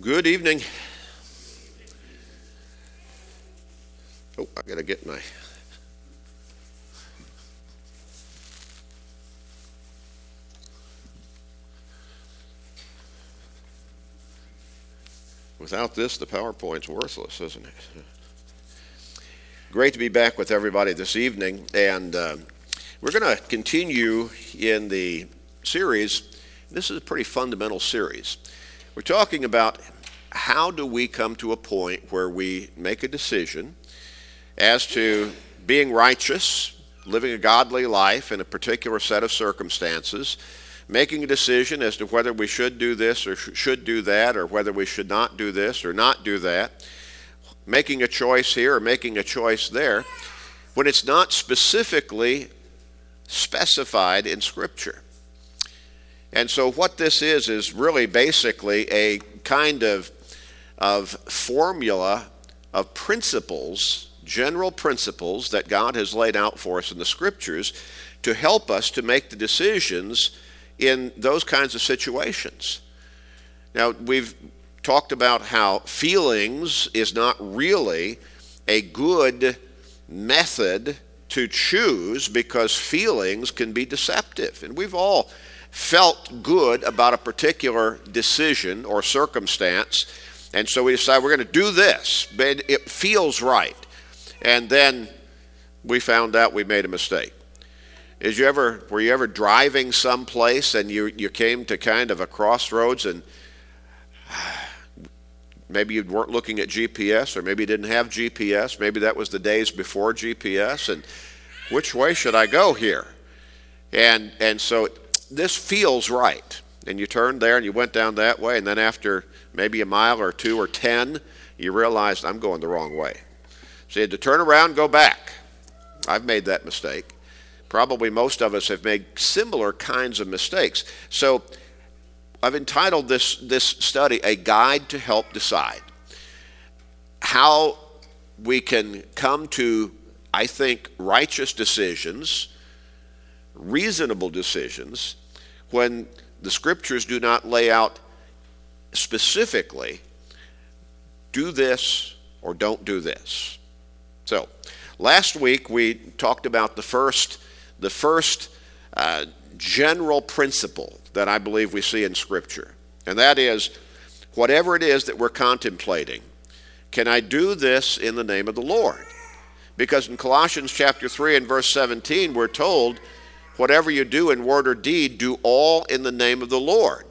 Good evening. Oh, I got to get my. Without this, the PowerPoint's worthless, isn't it? Great to be back with everybody this evening, and uh, we're going to continue in the series. This is a pretty fundamental series. We're talking about how do we come to a point where we make a decision as to being righteous, living a godly life in a particular set of circumstances, making a decision as to whether we should do this or sh- should do that, or whether we should not do this or not do that, making a choice here or making a choice there, when it's not specifically specified in Scripture. And so, what this is, is really basically a kind of, of formula of principles, general principles that God has laid out for us in the Scriptures to help us to make the decisions in those kinds of situations. Now, we've talked about how feelings is not really a good method to choose because feelings can be deceptive. And we've all felt good about a particular decision or circumstance, and so we decide we're going to do this, but it feels right. And then we found out we made a mistake. Is you ever were you ever driving someplace and you you came to kind of a crossroads and maybe you weren't looking at GPS or maybe you didn't have GPS, maybe that was the days before GPS and which way should I go here? And and so this feels right. And you turned there and you went down that way, and then after maybe a mile or two or ten, you realized I'm going the wrong way. So you had to turn around go back. I've made that mistake. Probably most of us have made similar kinds of mistakes. So I've entitled this, this study A Guide to Help Decide. How we can come to, I think, righteous decisions reasonable decisions when the scriptures do not lay out specifically do this or don't do this. So, last week we talked about the first the first uh, general principle that I believe we see in scripture. And that is whatever it is that we're contemplating, can I do this in the name of the Lord? Because in Colossians chapter 3 and verse 17 we're told whatever you do in word or deed, do all in the name of the Lord.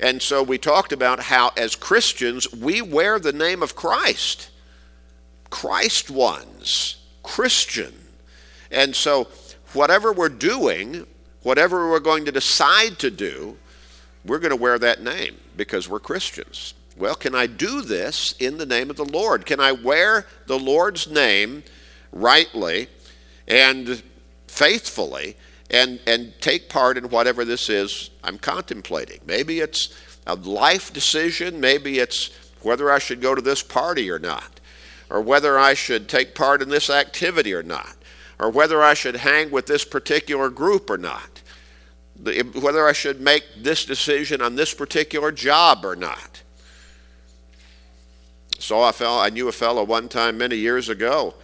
And so we talked about how, as Christians, we wear the name of Christ. Christ ones, Christian. And so, whatever we're doing, whatever we're going to decide to do, we're going to wear that name because we're Christians. Well, can I do this in the name of the Lord? Can I wear the Lord's name rightly and faithfully and, and take part in whatever this is I'm contemplating. Maybe it's a life decision, maybe it's whether I should go to this party or not, or whether I should take part in this activity or not, or whether I should hang with this particular group or not, whether I should make this decision on this particular job or not. So a fellow, I knew a fellow one time many years ago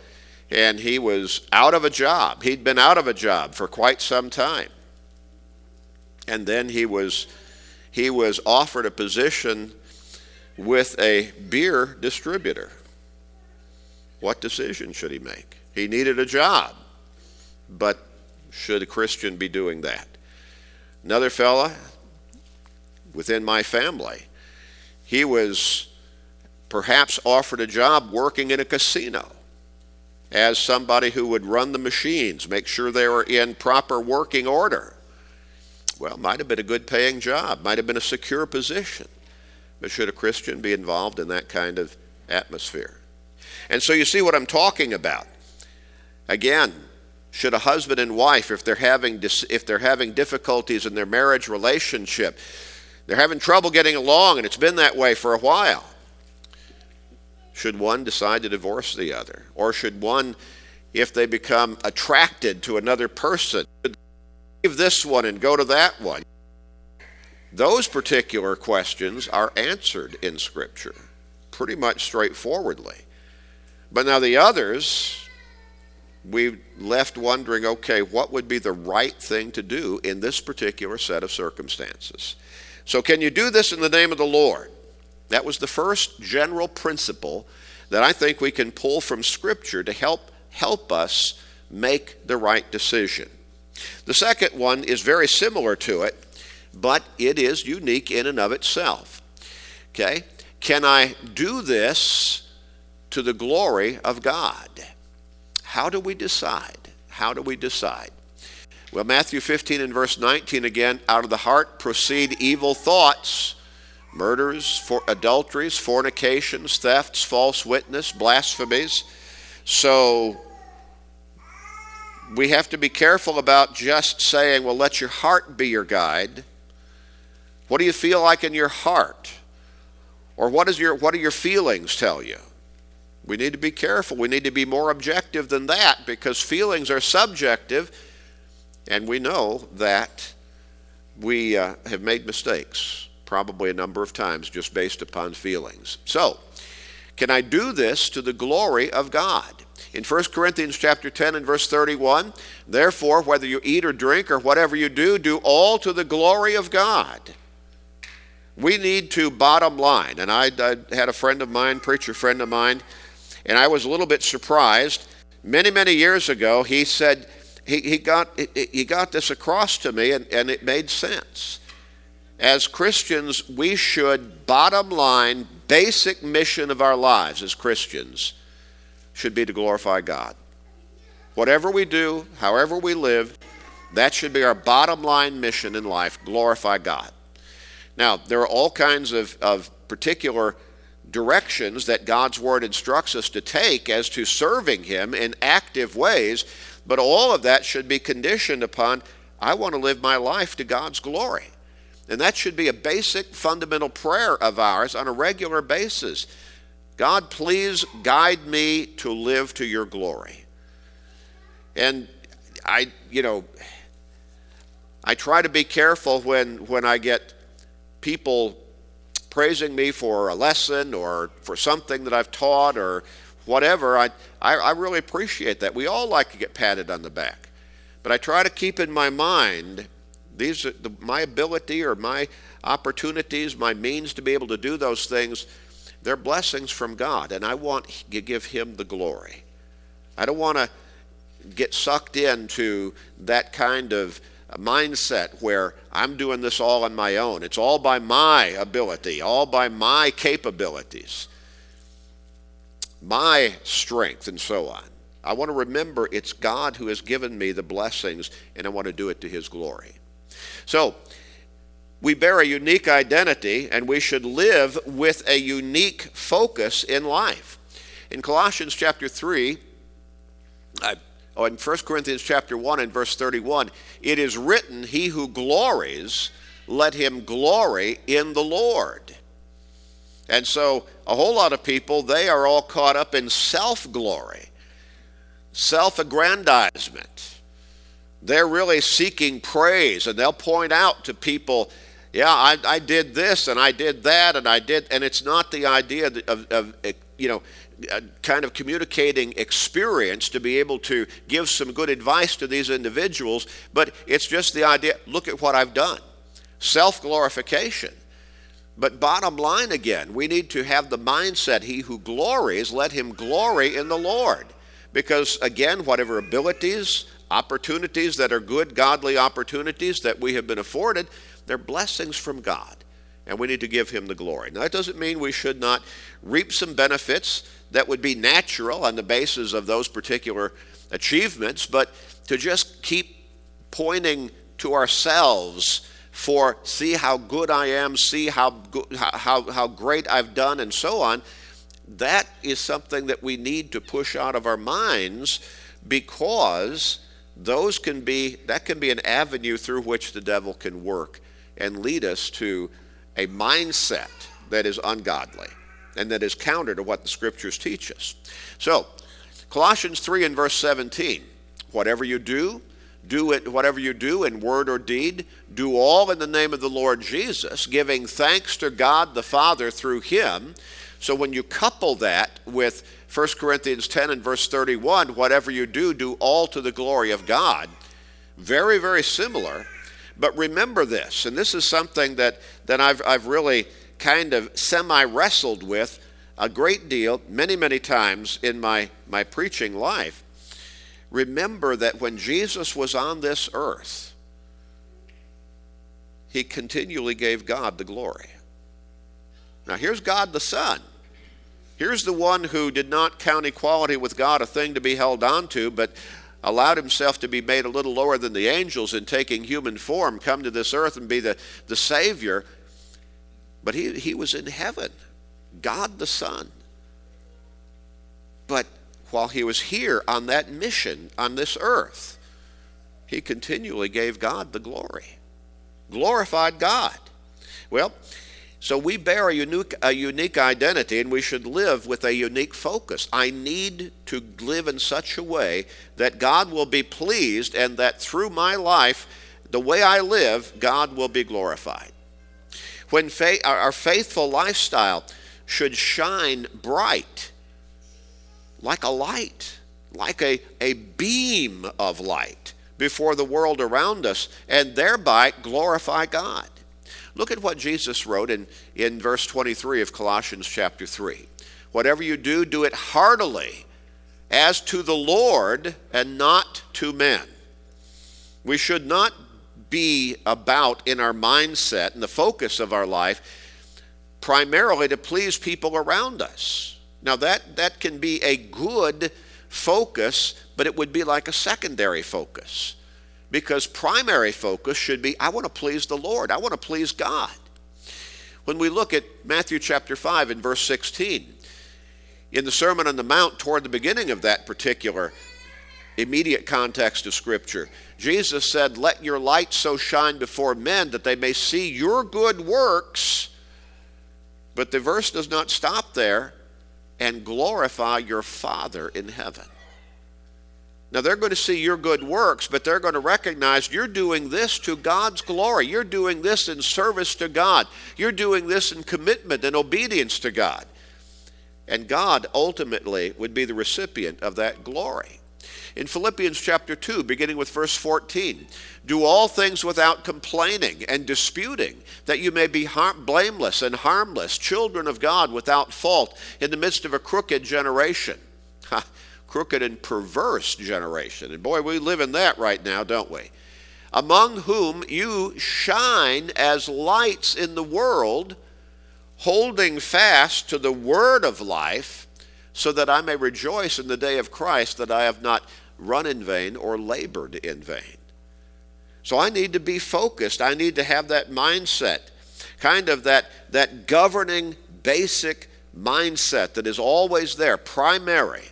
and he was out of a job. He'd been out of a job for quite some time. And then he was he was offered a position with a beer distributor. What decision should he make? He needed a job. But should a Christian be doing that? Another fella within my family, he was perhaps offered a job working in a casino as somebody who would run the machines, make sure they were in proper working order. Well, might have been a good paying job, might have been a secure position. But should a Christian be involved in that kind of atmosphere? And so you see what I'm talking about. Again, should a husband and wife, if they're having, if they're having difficulties in their marriage relationship, they're having trouble getting along, and it's been that way for a while, should one decide to divorce the other? Or should one, if they become attracted to another person, leave this one and go to that one? Those particular questions are answered in Scripture pretty much straightforwardly. But now the others, we left wondering okay, what would be the right thing to do in this particular set of circumstances? So, can you do this in the name of the Lord? That was the first general principle that I think we can pull from Scripture to help help us make the right decision. The second one is very similar to it, but it is unique in and of itself. Okay? Can I do this to the glory of God? How do we decide? How do we decide? Well, Matthew 15 and verse 19 again, out of the heart proceed evil thoughts, murders, for adulteries, fornications, thefts, false witness, blasphemies. So we have to be careful about just saying, well, let your heart be your guide. What do you feel like in your heart? Or what, is your, what do your feelings tell you? We need to be careful. We need to be more objective than that because feelings are subjective, and we know that we uh, have made mistakes, probably a number of times, just based upon feelings. So, can I do this to the glory of God? In 1 Corinthians chapter 10 and verse 31, therefore, whether you eat or drink or whatever you do, do all to the glory of God. We need to bottom line, and I, I had a friend of mine, preacher friend of mine, and I was a little bit surprised. Many, many years ago, he said, he, he, got, he got this across to me, and, and it made sense. As Christians, we should, bottom line, basic mission of our lives as Christians should be to glorify God. Whatever we do, however we live, that should be our bottom line mission in life glorify God. Now, there are all kinds of, of particular directions that God's Word instructs us to take as to serving Him in active ways, but all of that should be conditioned upon I want to live my life to God's glory. And that should be a basic fundamental prayer of ours on a regular basis. God, please guide me to live to your glory. And I, you know, I try to be careful when, when I get people praising me for a lesson or for something that I've taught or whatever, I, I, I, really appreciate that. We all like to get patted on the back. But I try to keep in my mind these are the, my ability or my opportunities, my means to be able to do those things, they're blessings from God, and I want to give Him the glory. I don't want to get sucked into that kind of uh, mindset where I'm doing this all on my own. It's all by my ability, all by my capabilities, my strength, and so on. I want to remember it's God who has given me the blessings, and I want to do it to His glory. So, we bear a unique identity, and we should live with a unique focus in life. In Colossians chapter 3, I oh, in 1 Corinthians chapter 1 and verse 31, it is written, He who glories, let him glory in the Lord. And so a whole lot of people, they are all caught up in self glory, self aggrandizement. They're really seeking praise, and they'll point out to people, yeah, I, I, did this and I did that and I did, and it's not the idea of, of eh, you know, uh, kind of communicating experience to be able to give some good advice to these individuals, but it's just the idea look at what I've done. Self glorification. But bottom line again, we need to have the mindset he who glories, let him glory in the Lord. Because again, whatever abilities, opportunities that are good, godly opportunities that we have been afforded, they're blessings from God and we need to give him the glory. Now, that doesn't mean we should not reap some benefits that would be natural on the basis of those particular achievements, but to just keep pointing to ourselves for see how good I am, see how, how, how great I've done, and so on, that is something that we need to push out of our minds because those can be that can be an avenue through which the devil can work and lead us to a mindset that is ungodly and that is counter to what the scriptures teach us. So, Colossians 3 and verse 17 whatever you do, do it, whatever you do in word or deed, do all in the name of the Lord Jesus, giving thanks to God the Father through him. So when you couple that with 1 Corinthians 10 and verse 31, whatever you do, do all to the glory of God. Very, very similar. But remember this, and this is something that, that I've, I've really kind of semi wrestled with a great deal, many, many times in my, my preaching life. Remember that when Jesus was on this earth, he continually gave God the glory. Now, here's God the Son. Here's the one who did not count equality with God a thing to be held on to, but allowed himself to be made a little lower than the angels in taking human form, come to this earth and be the, the Savior. But he, he was in heaven, God the Son. But while he was here on that mission on this earth, he continually gave God the glory, glorified God. Well, so we bear a unique, a unique identity and we should live with a unique focus. I need to live in such a way that God will be pleased and that through my life, the way I live, God will be glorified. When fa- our faithful lifestyle should shine bright like a light, like a, a beam of light before the world around us, and thereby glorify God. Look at what Jesus wrote in, in verse 23 of Colossians chapter 3. Whatever you do, do it heartily, as to the Lord and not to men. We should not be about in our mindset and the focus of our life primarily to please people around us. Now, that, that can be a good focus, but it would be like a secondary focus because primary focus should be I want to please the Lord, I want to please God. When we look at Matthew chapter 5 and verse 16, in the Sermon on the Mount, toward the beginning of that particular immediate context of Scripture, Jesus said, Let your light so shine before men that they may see your good works. But the verse does not stop there and glorify your Father in heaven. Now, they're going to see your good works, but they're going to recognize you're doing this to God's glory. You're doing this in service to God. You're doing this in commitment and obedience to God. And God ultimately would be the recipient of that glory. In Philippians chapter 2, beginning with verse 14, do all things without complaining and disputing, that you may be blameless and harmless, children of God without fault, in the midst of a crooked generation crooked and perverse generation. And boy, we live in that right now, don't we? Among whom you shine as lights in the world, holding fast to the word of life, so that I may rejoice in the day of Christ that I have not run in vain or labored in vain. So I need to be focused. I need to have that mindset, kind of that, that governing basic mindset that is always there, primary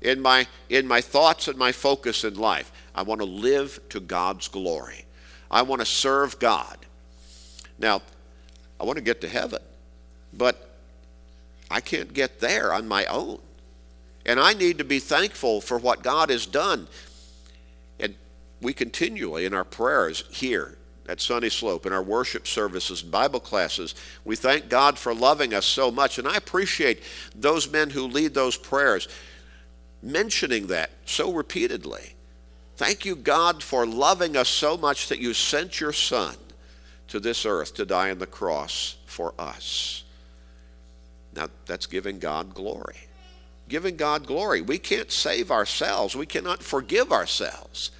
in my, in my thoughts and my focus in life. I want to live to God's glory. I want to serve God. Now, I want to get to heaven, but I can't get there on my own. And I need to be thankful for what God has done. And we continually, in our prayers here at Sunny Slope, in our worship services, and Bible classes, we thank God for loving us so much. And I appreciate those men who lead those prayers mentioning that so repeatedly. Thank you, God, for loving us so much that you sent your Son to this earth to die on the cross for us. Now, that's giving God glory. Giving God glory. We can't save ourselves, we cannot forgive ourselves.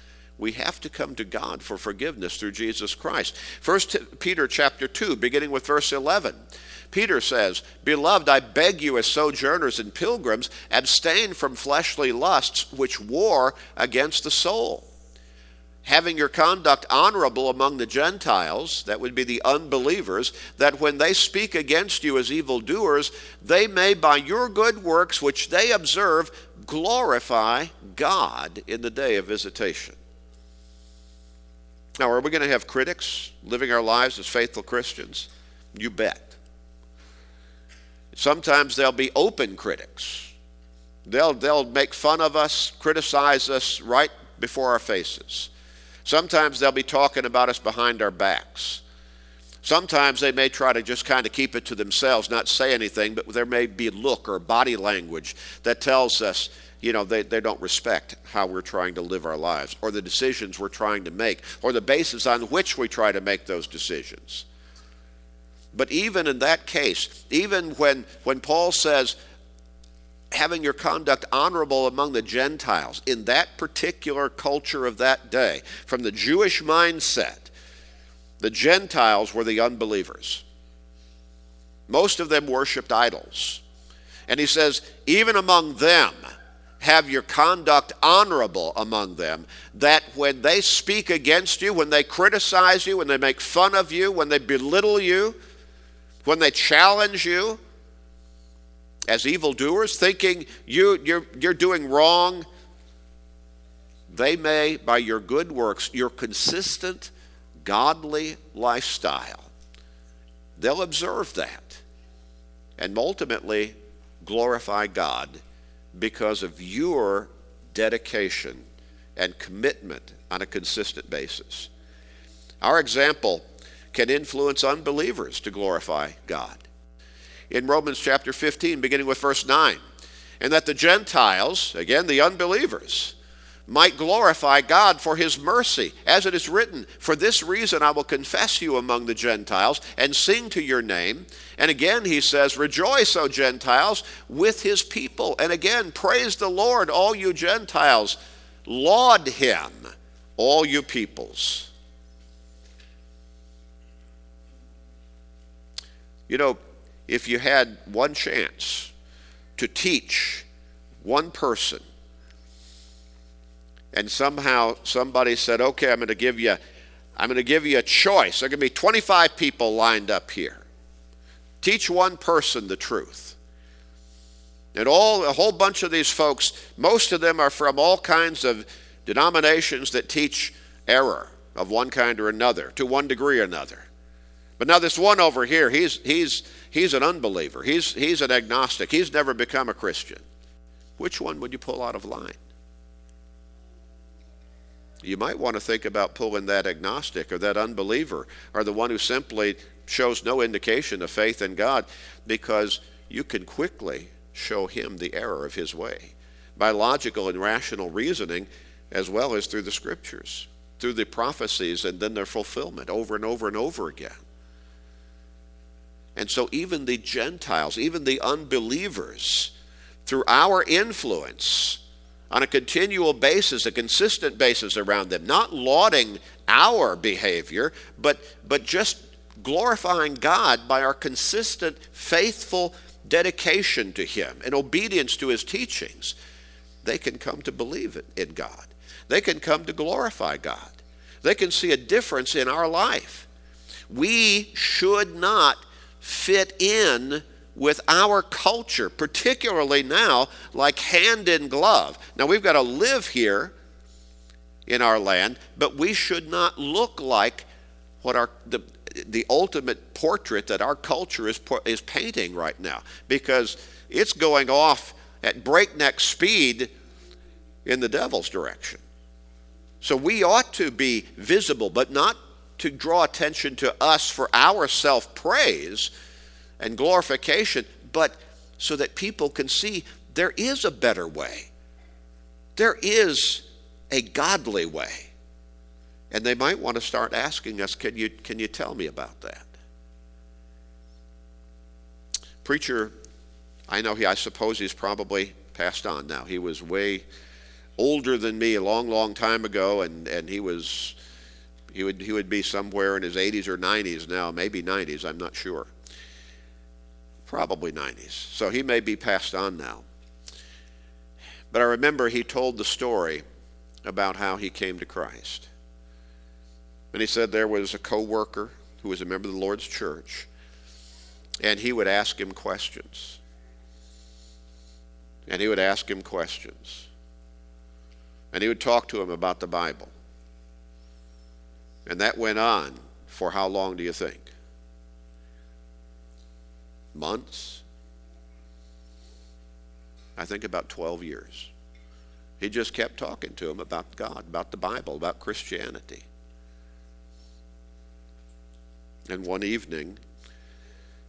We have to come to God for forgiveness through Jesus Christ. First Peter chapter 2, beginning with verse 11. Peter says, Beloved, I beg you as sojourners and pilgrims, abstain from fleshly lusts which war against the soul. Having your conduct honorable among the Gentiles, that would be the unbelievers, that when they speak against you as evildoers, they may by your good works which they observe glorify God in the day of visitation. Now, are we going to have critics living our lives as faithful Christians? You bet. Sometimes they'll be open critics. They'll, they'll make fun of us, criticize us right before our faces. Sometimes they'll be talking about us behind our backs. Sometimes they may try to just kind of keep it to themselves, not say anything, but there may be look or body language that tells us, you know, they, they don't respect how we're trying to live our lives or the decisions we're trying to make or the basis on which we try to make those decisions. But even in that case, even when, when Paul says, having your conduct honorable among the Gentiles, in that particular culture of that day, from the Jewish mindset, the Gentiles were the unbelievers. Most of them worshiped idols. And he says, even among them, have your conduct honorable among them, that when they speak against you, when they criticize you, when they make fun of you, when they belittle you, when they challenge you as evildoers, thinking you, you're, you're doing wrong, they may, by your good works, your consistent godly lifestyle, they'll observe that and ultimately glorify God because of your dedication and commitment on a consistent basis. Our example can influence unbelievers to glorify God. In Romans chapter 15, beginning with verse 9, and that the Gentiles, again the unbelievers, might glorify God for his mercy. As it is written, For this reason I will confess you among the Gentiles and sing to your name. And again he says, Rejoice, O Gentiles, with his people. And again, praise the Lord, all you Gentiles. Laud him, all you peoples. You know, if you had one chance to teach one person and somehow somebody said, okay, I'm going to give you, I'm going to give you a choice. There are going to be 25 people lined up here. Teach one person the truth. And all a whole bunch of these folks, most of them are from all kinds of denominations that teach error of one kind or another, to one degree or another. But now this one over here, he's he's he's an unbeliever. He's he's an agnostic. He's never become a Christian. Which one would you pull out of line? You might want to think about pulling that agnostic or that unbeliever or the one who simply shows no indication of faith in God because you can quickly show him the error of his way by logical and rational reasoning as well as through the scriptures, through the prophecies and then their fulfillment over and over and over again. And so, even the Gentiles, even the unbelievers, through our influence, on a continual basis, a consistent basis around them, not lauding our behavior, but, but just glorifying God by our consistent, faithful dedication to Him and obedience to His teachings, they can come to believe in God. They can come to glorify God. They can see a difference in our life. We should not fit in with our culture, particularly now, like hand in glove. Now, we've got to live here in our land, but we should not look like what our the, the ultimate portrait that our culture is, is painting right now because it's going off at breakneck speed in the devil's direction. So we ought to be visible, but not to draw attention to us for our self praise and glorification, but so that people can see there is a better way. There is a godly way. And they might want to start asking us, can you, can you tell me about that? Preacher, I know he, I suppose he's probably passed on now. He was way older than me a long, long time ago, and, and he was, he would, he would be somewhere in his 80s or 90s now, maybe 90s, I'm not sure probably 90s. So he may be passed on now. But I remember he told the story about how he came to Christ. And he said there was a co-worker who was a member of the Lord's church, and he would ask him questions. And he would ask him questions. And he would talk to him about the Bible. And that went on for how long do you think? Months, I think about 12 years. He just kept talking to him about God, about the Bible, about Christianity. And one evening,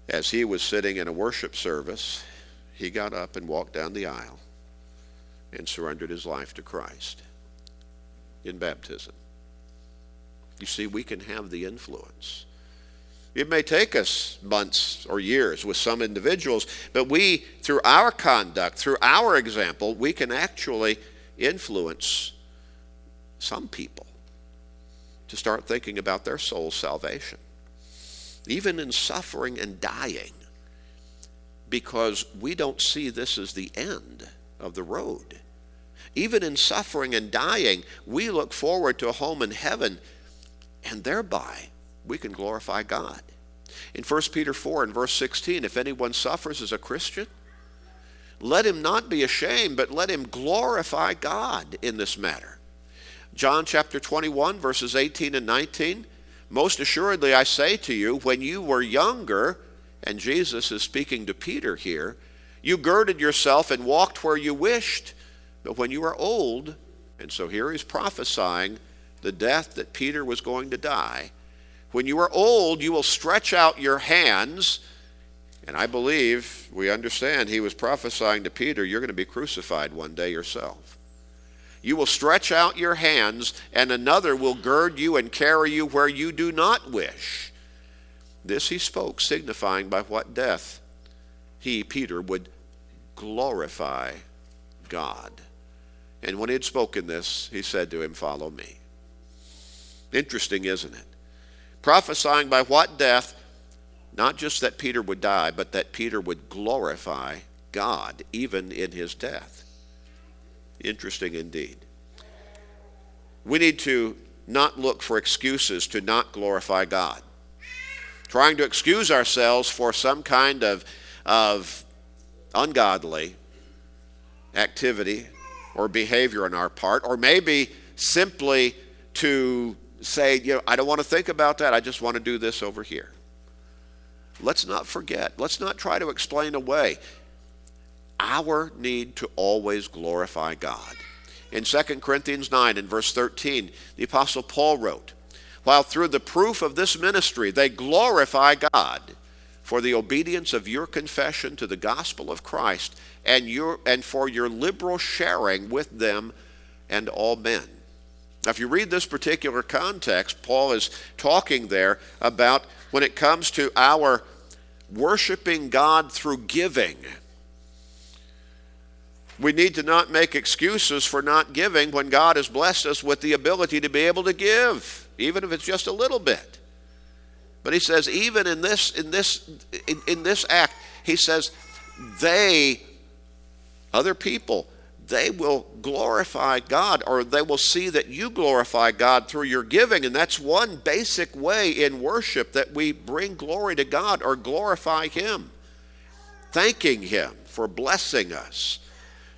as he was sitting in a worship service, he got up and walked down the aisle and surrendered his life to Christ in baptism. You see, we can have the influence. It may take us months or years with some individuals, but we, through our conduct, through our example, we can actually influence some people to start thinking about their soul's salvation, even in suffering and dying, because we don't see this as the end of the road. Even in suffering and dying, we look forward to a home in heaven, and thereby we can glorify God. In 1 Peter 4 and verse 16, if anyone suffers as a Christian, let him not be ashamed, but let him glorify God in this matter. John chapter 21, verses 18 and 19. Most assuredly, I say to you, when you were younger, and Jesus is speaking to Peter here, you girded yourself and walked where you wished. But when you are old, and so here he's prophesying the death that Peter was going to die, when you are old, you will stretch out your hands. And I believe we understand he was prophesying to Peter, you're going to be crucified one day yourself. You will stretch out your hands, and another will gird you and carry you where you do not wish. This he spoke, signifying by what death he, Peter, would glorify God. And when he had spoken this, he said to him, Follow me. Interesting, isn't it? Prophesying by what death? Not just that Peter would die, but that Peter would glorify God even in his death. Interesting indeed. We need to not look for excuses to not glorify God. Trying to excuse ourselves for some kind of, of ungodly activity or behavior on our part, or maybe simply to say, you know, I don't want to think about that. I just want to do this over here. Let's not forget. Let's not try to explain away our need to always glorify God. In 2 Corinthians 9 and verse 13, the Apostle Paul wrote, While through the proof of this ministry they glorify God for the obedience of your confession to the gospel of Christ and, your, and for your liberal sharing with them and all men. Now, if you read this particular context, Paul is talking there about when it comes to our worshiping God through giving. We need to not make excuses for not giving when God has blessed us with the ability to be able to give, even if it's just a little bit. But he says, even in this, in this, in, in this act, he says, they, other people, they will glorify God or they will see that you glorify God through your giving. And that's one basic way in worship that we bring glory to God or glorify Him. Thanking Him for blessing us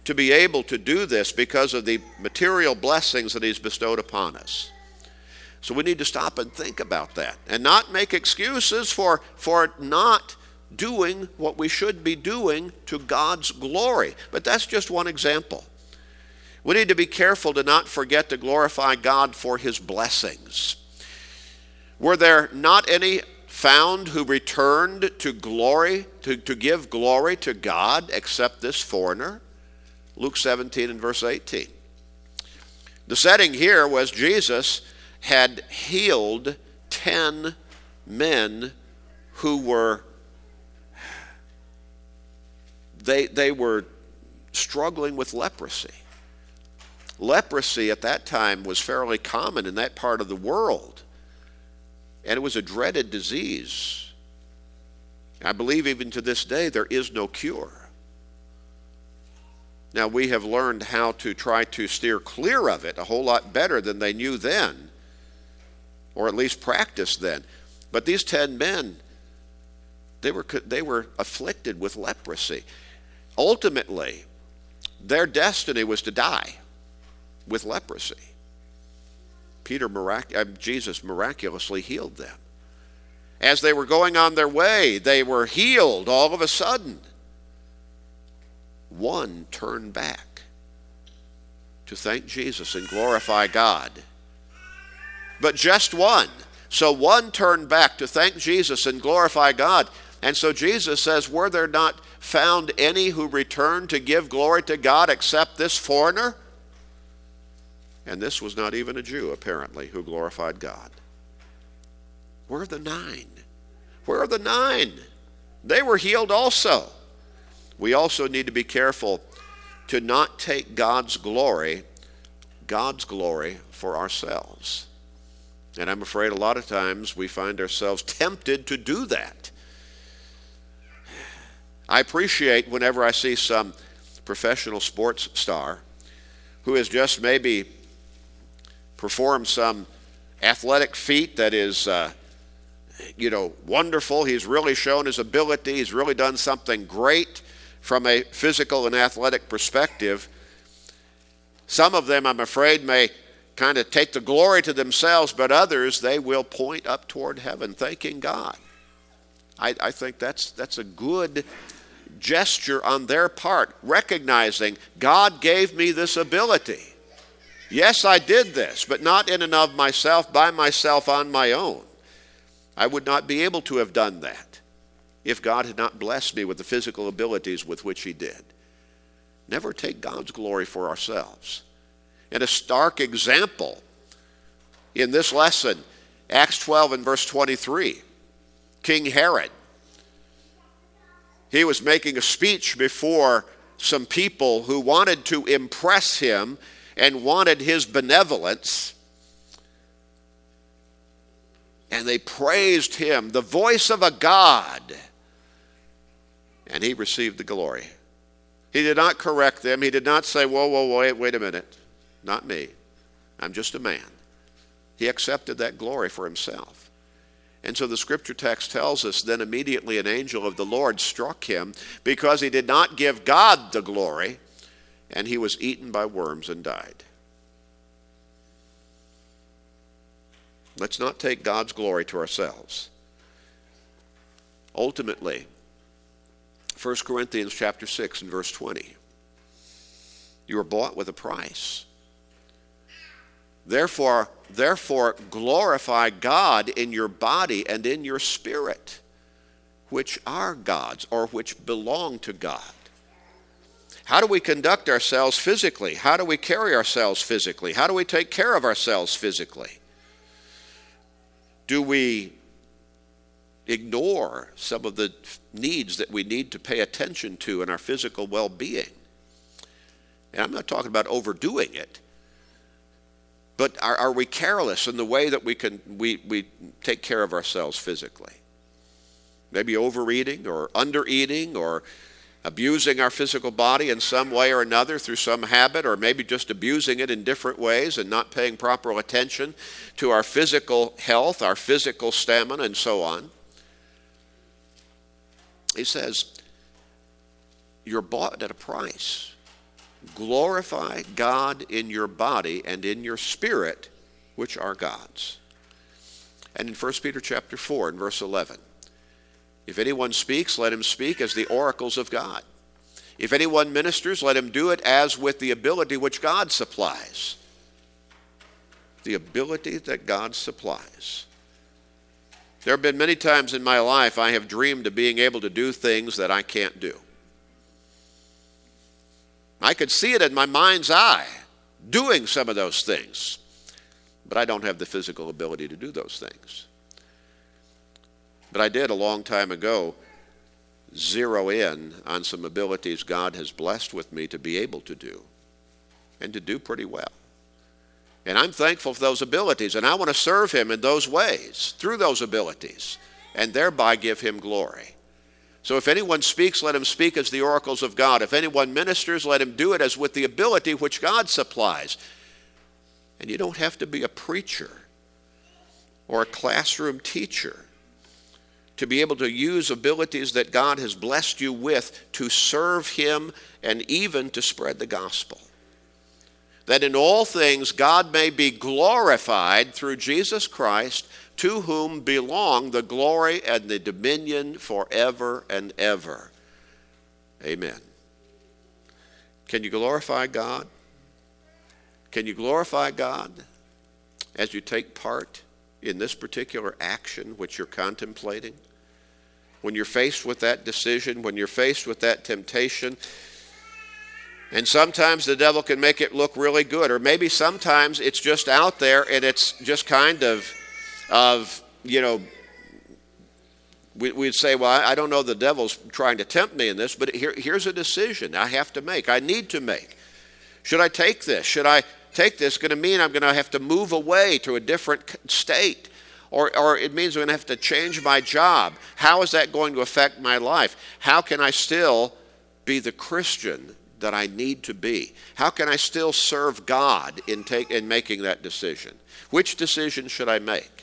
to be able to do this because of the material blessings that He's bestowed upon us. So we need to stop and think about that and not make excuses for, for not doing what we should be doing to God's glory. But that's just one example. We need to be careful to not forget to glorify God for his blessings. Were there not any found who returned to glory, to, to give glory to God, except this foreigner? Luke 17 and verse 18. The setting here was Jesus had healed 10 men who were they, they were struggling with leprosy. Leprosy at that time was fairly common in that part of the world, and it was a dreaded disease. I believe even to this day there is no cure. Now, we have learned how to try to steer clear of it a whole lot better than they knew then, or at least practiced then. But these 10 men, they were, they were afflicted with leprosy. Ultimately, their destiny was to die with leprosy. Peter, mirac- uh, Jesus miraculously healed them. As they were going on their way, they were healed all of a sudden. One turned back. to thank Jesus and glorify God. But just one. So one turned back to thank Jesus and glorify God. And so Jesus says, Were there not found any who returned to give glory to God except this foreigner? And this was not even a Jew, apparently, who glorified God. Where are the nine? Where are the nine? They were healed also. We also need to be careful to not take God's glory, God's glory for ourselves. And I'm afraid a lot of times we find ourselves tempted to do that. I appreciate whenever I see some professional sports star who has just maybe performed some athletic feat that is, uh, you know, wonderful. He's really shown his ability. He's really done something great from a physical and athletic perspective. Some of them, I'm afraid, may kind of take the glory to themselves, but others, they will point up toward heaven, thanking God. I, I think that's, that's a good gesture on their part, recognizing God gave me this ability. Yes, I did this, but not in and of myself, by myself, on my own. I would not be able to have done that if God had not blessed me with the physical abilities with which He did. Never take God's glory for ourselves. And a stark example in this lesson, Acts 12 and verse 23, King Herod. He was making a speech before some people who wanted to impress him and wanted his benevolence. And they praised him, the voice of a God and he received the glory. He did not correct them. He did not say, Whoa, whoa, wait, wait a minute. Not me. I'm just a man. He accepted that glory for himself. And so the scripture text tells us then immediately an angel of the Lord struck him because he did not give God the glory, and he was eaten by worms and died. Let's not take God's glory to ourselves. Ultimately, 1 Corinthians chapter 6 and verse 20. You were bought with a price. Therefore, therefore glorify God in your body and in your spirit, which are God's or which belong to God. How do we conduct ourselves physically? How do we carry ourselves physically? How do we take care of ourselves physically? Do we ignore some of the needs that we need to pay attention to in our physical well being. And I'm not talking about overdoing it, but are, are, we careless in the way that we can we, we take care of ourselves physically? Maybe overeating or undereating or abusing our physical body in some way or another through some habit, or maybe just abusing it in different ways and not paying proper attention to our physical health, our physical stamina, and so on. He says, You're bought at a price. Glorify God in your body and in your spirit, which are God's. And in 1 Peter chapter 4 and verse 11, if anyone speaks, let him speak as the oracles of God. If anyone ministers, let him do it as with the ability which God supplies. The ability that God supplies. There have been many times in my life I have dreamed of being able to do things that I can't do. I could see it in my mind's eye doing some of those things, but I don't have the physical ability to do those things. But I did a long time ago zero in on some abilities God has blessed with me to be able to do, and to do pretty well. And I'm thankful for those abilities, and I want to serve Him in those ways, through those abilities, and thereby give Him glory. So if anyone speaks, let him speak as the oracles of God. If anyone ministers, let him do it as with the ability which God supplies. And you don't have to be a preacher or a classroom teacher to be able to use abilities that God has blessed you with to serve Him and even to spread the gospel that in all things God may be glorified through Jesus Christ, to whom belong the glory and the dominion forever and ever. Amen. Can you glorify God? Can you glorify God as you take part in this particular action which you're contemplating? When you're faced with that decision, when you're faced with that temptation, and sometimes the devil can make it look really good, or maybe sometimes it's just out there and it's just kind of, of you know, we, would say, well, I don't know the devil's trying to tempt me in this, but here, here's a decision I have to make, I need to make. Should I take this? Should I take this? Going to mean I'm going to have to move away to a different state. Or, or it means I'm going to have to change my job. How is that going to affect my life? How can I still be the Christian that I need to be? How can I still serve God in, take, in making that decision? Which decision should I make?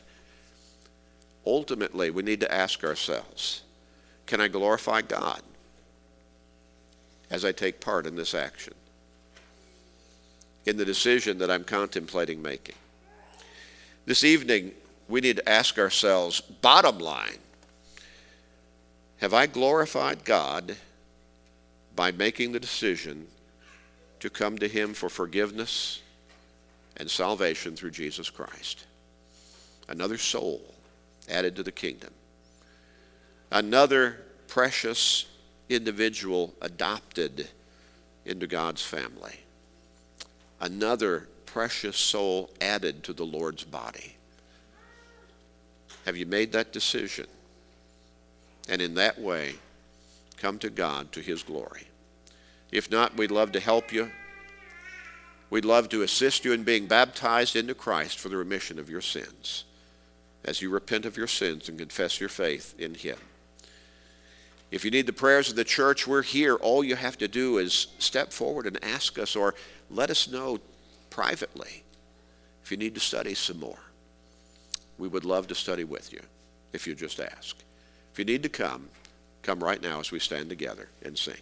Ultimately, we need to ask ourselves can I glorify God as I take part in this action? In the decision that I'm contemplating making? This evening, we need to ask ourselves bottom line, have I glorified God by making the decision to come to Him for forgiveness and salvation through Jesus Christ? Another soul added to the kingdom. Another precious individual adopted into God's family. Another precious soul added to the Lord's body. Have you made that decision? And in that way, come to God to His glory. If not, we'd love to help you. We'd love to assist you in being baptized into Christ for the remission of your sins as you repent of your sins and confess your faith in Him. If you need the prayers of the church, we're here. All you have to do is step forward and ask us or let us know privately if you need to study some more. We would love to study with you if you just ask. If you need to come, come right now as we stand together and sing.